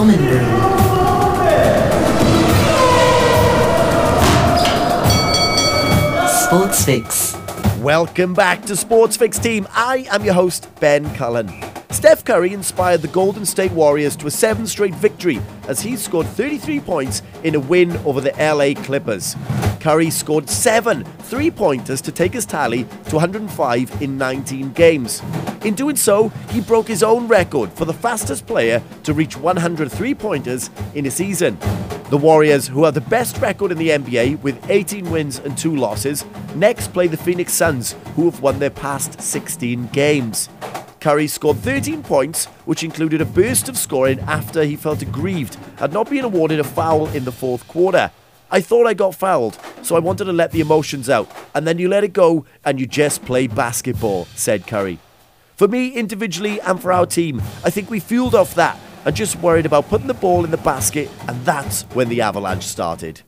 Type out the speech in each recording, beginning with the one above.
common room. Welcome back to Sports Fix Team. I am your host, Ben Cullen. Steph Curry inspired the Golden State Warriors to a seven straight victory as he scored 33 points in a win over the LA Clippers. Curry scored seven three pointers to take his tally to 105 in 19 games. In doing so, he broke his own record for the fastest player to reach 100 three pointers in a season. The Warriors, who have the best record in the NBA with 18 wins and 2 losses, next play the Phoenix Suns, who have won their past 16 games. Curry scored 13 points, which included a burst of scoring after he felt aggrieved at not being awarded a foul in the fourth quarter. I thought I got fouled, so I wanted to let the emotions out, and then you let it go and you just play basketball, said Curry. For me, individually, and for our team, I think we fueled off that and just worried about putting the ball in the basket, and that's when the avalanche started.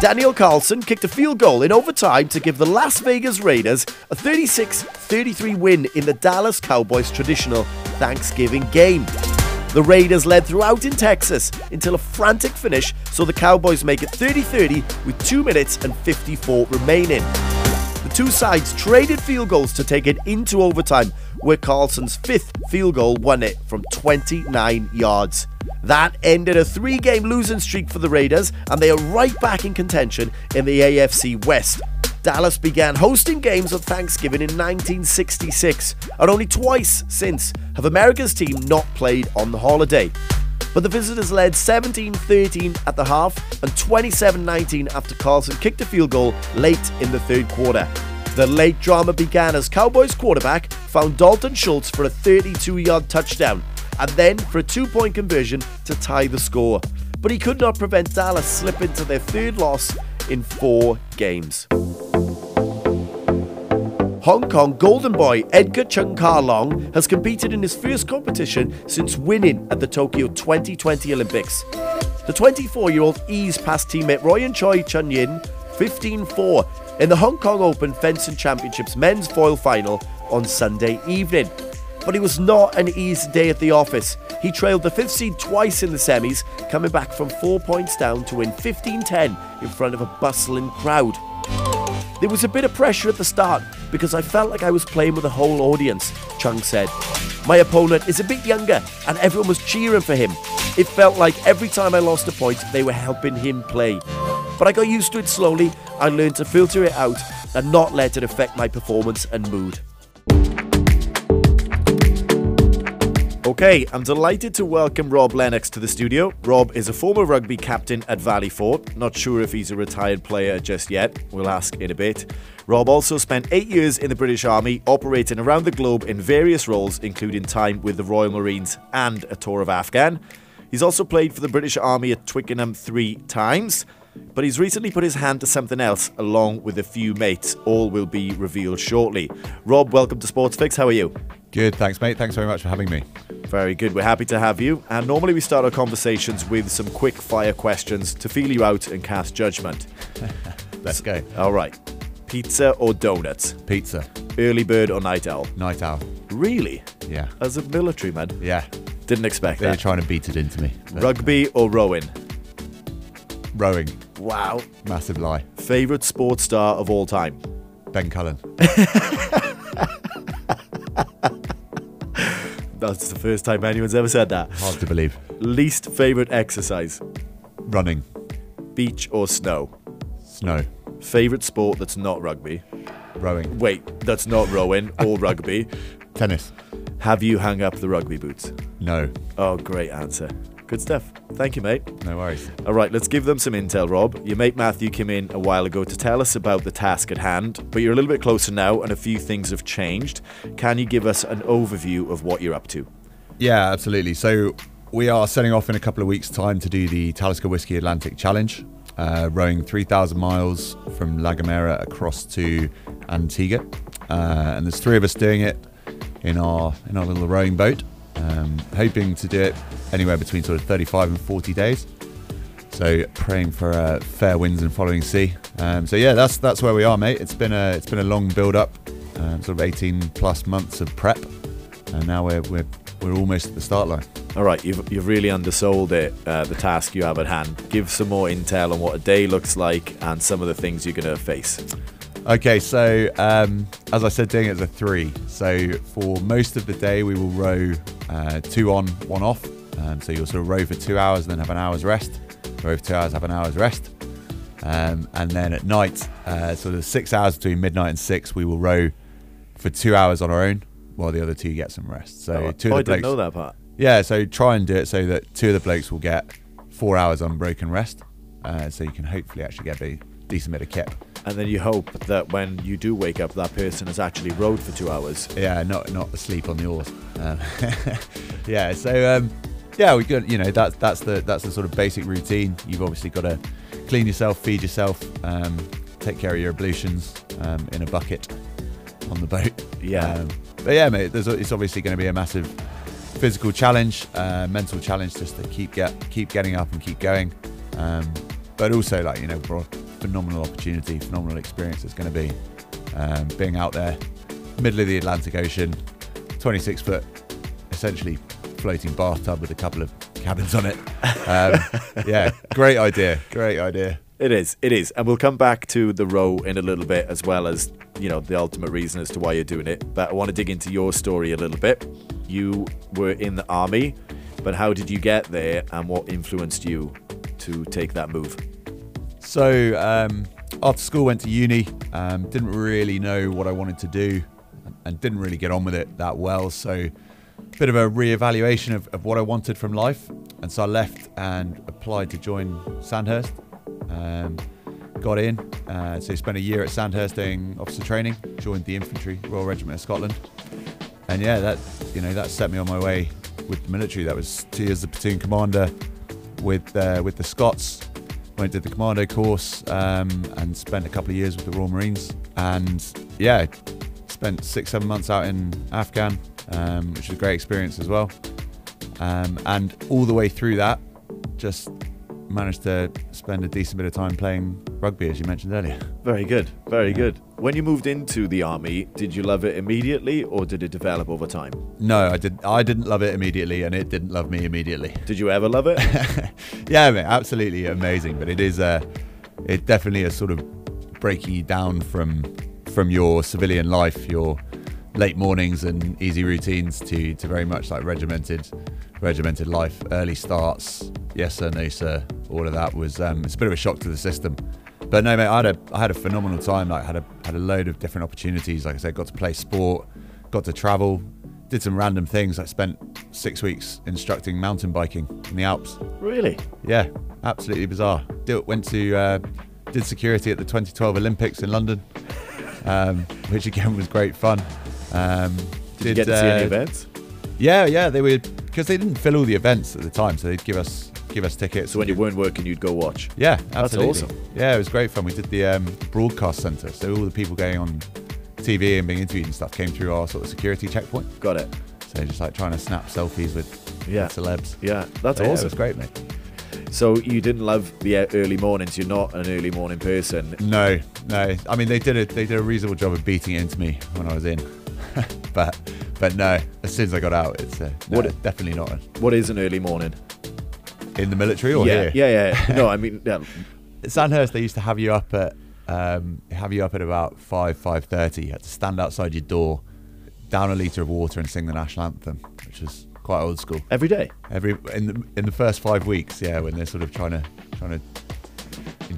Daniel Carlson kicked a field goal in overtime to give the Las Vegas Raiders a 36 33 win in the Dallas Cowboys traditional Thanksgiving game. The Raiders led throughout in Texas until a frantic finish, so the Cowboys make it 30 30 with 2 minutes and 54 remaining. The two sides traded field goals to take it into overtime, where Carlson's fifth field goal won it from 29 yards. That ended a three game losing streak for the Raiders, and they are right back in contention in the AFC West. Dallas began hosting games on Thanksgiving in 1966, and only twice since have America's team not played on the holiday. But the visitors led 17 13 at the half and 27 19 after Carlson kicked a field goal late in the third quarter. The late drama began as Cowboys quarterback found Dalton Schultz for a 32 yard touchdown and then for a two point conversion to tie the score. But he could not prevent Dallas slipping to their third loss in four games. Hong Kong Golden Boy Edgar Cheung Ka Long has competed in his first competition since winning at the Tokyo 2020 Olympics. The 24 year old eased past teammate Ryan Choi Chun Yin 15 4 in the Hong Kong Open Fencing Championships men's foil final on Sunday evening. But it was not an easy day at the office. He trailed the fifth seed twice in the semis, coming back from four points down to win 15 10 in front of a bustling crowd. There was a bit of pressure at the start because I felt like I was playing with a whole audience, Cheung said. My opponent is a bit younger and everyone was cheering for him. It felt like every time I lost a point, they were helping him play. But I got used to it slowly. I learned to filter it out and not let it affect my performance and mood. Okay, I'm delighted to welcome Rob Lennox to the studio. Rob is a former rugby captain at Valley Fort. Not sure if he's a retired player just yet. We'll ask in a bit. Rob also spent eight years in the British Army, operating around the globe in various roles, including time with the Royal Marines and a tour of Afghan. He's also played for the British Army at Twickenham three times. But he's recently put his hand to something else along with a few mates. All will be revealed shortly. Rob, welcome to Sports Fix. How are you? Good, thanks, mate. Thanks very much for having me. Very good. We're happy to have you. And normally we start our conversations with some quick fire questions to feel you out and cast judgment. Let's go. All right. Pizza or donuts? Pizza, Early bird or night owl? night owl. Really? Yeah, As a military man? yeah. Didn't expect that. They were that. trying to beat it into me. Rugby or rowing? Rowing, Wow. massive lie. Favorite sports star of all time? Ben Cullen. That's the first time anyone's ever said that. Hard to believe. Least favorite exercise? Running, Beach or snow? snow, Favorite sport that's not rugby? rowing, Wait, that's not rowing or rugby. tennis. Have you hung up the rugby boots? No, Oh, great answer. Good stuff. Thank you, mate. no worries. All right, let's give them some intel, Rob. Your mate Matthew came in a while ago to tell us about the task at hand, but you're a little bit closer now and a few things have changed. Can you give us an overview of what you're up to? Yeah, absolutely. So we are setting off in a couple of weeks' time to do the Talisker Whisky Atlantic Challenge, uh, rowing 3,000 miles from La Gomera across to Antigua, uh, and there's three of us doing it in our in our little rowing boat. Um, hoping to do it anywhere between sort of 35 and 40 days. So praying for uh, fair winds and following sea. Um, so yeah, that's that's where we are, mate. It's been a it's been a long build up, um, sort of 18 plus months of prep, and now we're we're we're almost at the start line. All right, you've, you've really undersold it, uh, the task you have at hand. Give some more intel on what a day looks like and some of the things you're going to face. Okay, so um, as I said, doing it as a three. So for most of the day, we will row uh, two on, one off. Um, so you'll sort of row for two hours and then have an hour's rest. Row for two hours, have an hour's rest. Um, and then at night, uh, sort of six hours between midnight and six, we will row for two hours on our own while the other two get some rest. So Oh, two I of the didn't know that part. yeah, so try and do it so that two of the blokes will get four hours unbroken rest. Uh, so you can hopefully actually get a decent bit of kip. And then you hope that when you do wake up, that person has actually rowed for two hours. Yeah, not not asleep on the oars. Um, yeah, so um, yeah, we got you know that's that's the that's the sort of basic routine. You've obviously got to clean yourself, feed yourself, um, take care of your ablutions um, in a bucket on the boat. Yeah. Um, but yeah, mate, there's, it's obviously going to be a massive physical challenge, uh, mental challenge, just to keep get keep getting up and keep going. Um, but also, like you know, phenomenal opportunity, phenomenal experience. It's going to be um, being out there, middle of the Atlantic Ocean, 26 foot, essentially floating bathtub with a couple of cabins on it. Um, yeah, great idea, great idea. It is, it is. And we'll come back to the row in a little bit, as well as, you know, the ultimate reason as to why you're doing it. But I want to dig into your story a little bit. You were in the army, but how did you get there and what influenced you to take that move? So um, after school, went to uni. Um, didn't really know what I wanted to do, and didn't really get on with it that well. So, bit of a re-evaluation of, of what I wanted from life, and so I left and applied to join Sandhurst. Um, got in, uh, so spent a year at Sandhurst doing officer training. Joined the infantry, Royal Regiment of Scotland, and yeah, that you know that set me on my way with the military. That was two years as platoon commander with uh, with the Scots. Went did the commando course um, and spent a couple of years with the Royal Marines. And yeah, spent six seven months out in Afghan, um, which was a great experience as well. Um, and all the way through that, just managed to spend a decent bit of time playing rugby, as you mentioned earlier. Very good, very good. When you moved into the army, did you love it immediately or did it develop over time? No, I did. I didn't love it immediately, and it didn't love me immediately. Did you ever love it? yeah, mate, absolutely amazing. But it is a, it definitely is sort of breaking you down from from your civilian life, your late mornings and easy routines to to very much like regimented regimented life. Early starts, yes sir, no sir, all of that was um, it's a bit of a shock to the system. But no, mate, I had a I had a phenomenal time. Like had a had a load of different opportunities. Like I said, got to play sport, got to travel, did some random things. I spent six weeks instructing mountain biking in the Alps. really? Yeah, absolutely bizarre. Did, went to uh, did security at the 2012 Olympics in London, um, which again was great fun. Um, Did, you get to see any uh, events? Yeah, yeah, they were because they didn't fill all the events at the time, so they'd give us give us tickets. So when you weren't working, you'd go watch. yeah, That's awesome. Yeah, it was great fun. We did the um, broadcast centre, so all the people going on TV and being interviewed and stuff came through our sort of security checkpoint. Got it. So just like trying to snap selfies with Yeah. celebs. Yeah, that's So, yeah, it awesome. was great, mate. So you didn't love the early mornings. You're not an early morning person. No, no. I mean, they did a they did a reasonable job of beating it into me when I was in, but but no. As soon as I got out, it's uh, no, What- definitely not What is an early morning? In the military or yeah, here. yeah, yeah. No, I mean, yeah, At Sandhurst, they used to have you up at um, have you up at about five five thirty. You had to stand outside your door, down a liter of water, and sing the national anthem, which was quite old school. every day. Every in the in the first five weeks, yeah, when they're sort of trying to trying to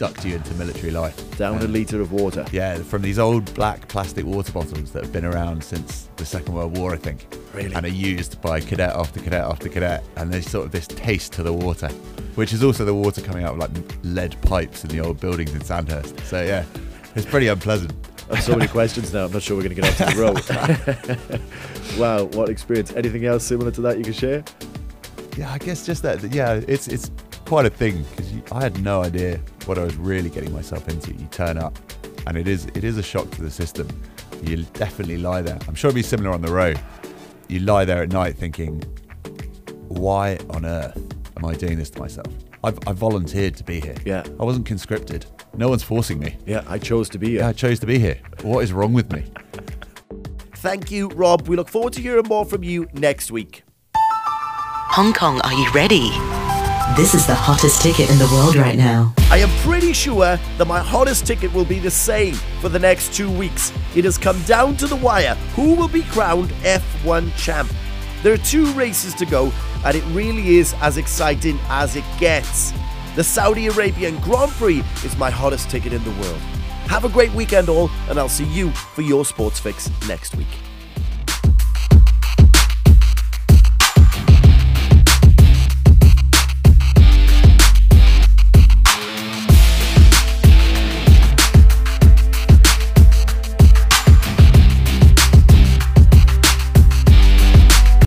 induct you into military life. Down a Um, liter of water. Yeah, from these old black plastic water bottles that have been around since the Second World War, I think. Really? And are used by cadet after cadet after cadet. And there's sort of this taste to the water, which is also the water coming out of like lead pipes in the old buildings in Sandhurst. So yeah, it's pretty unpleasant. I have so many questions now. I'm not sure we're going to get to the road. wow, what experience? Anything else similar to that you can share? Yeah, I guess just that. Yeah, it's it's quite a thing because I had no idea what I was really getting myself into. You turn up, and it is it is a shock to the system. You definitely lie there. I'm sure it'd be similar on the road. You lie there at night thinking, why on earth am I doing this to myself? I've, I volunteered to be here. Yeah. I wasn't conscripted. No one's forcing me. Yeah, I chose to be here. Yeah, I chose to be here. What is wrong with me? Thank you, Rob. We look forward to hearing more from you next week. Hong Kong, are you ready? This is the hottest ticket in the world right now. I am pretty sure that my hottest ticket will be the same for the next two weeks. It has come down to the wire who will be crowned F1 champ. There are two races to go, and it really is as exciting as it gets. The Saudi Arabian Grand Prix is my hottest ticket in the world. Have a great weekend, all, and I'll see you for your sports fix next week.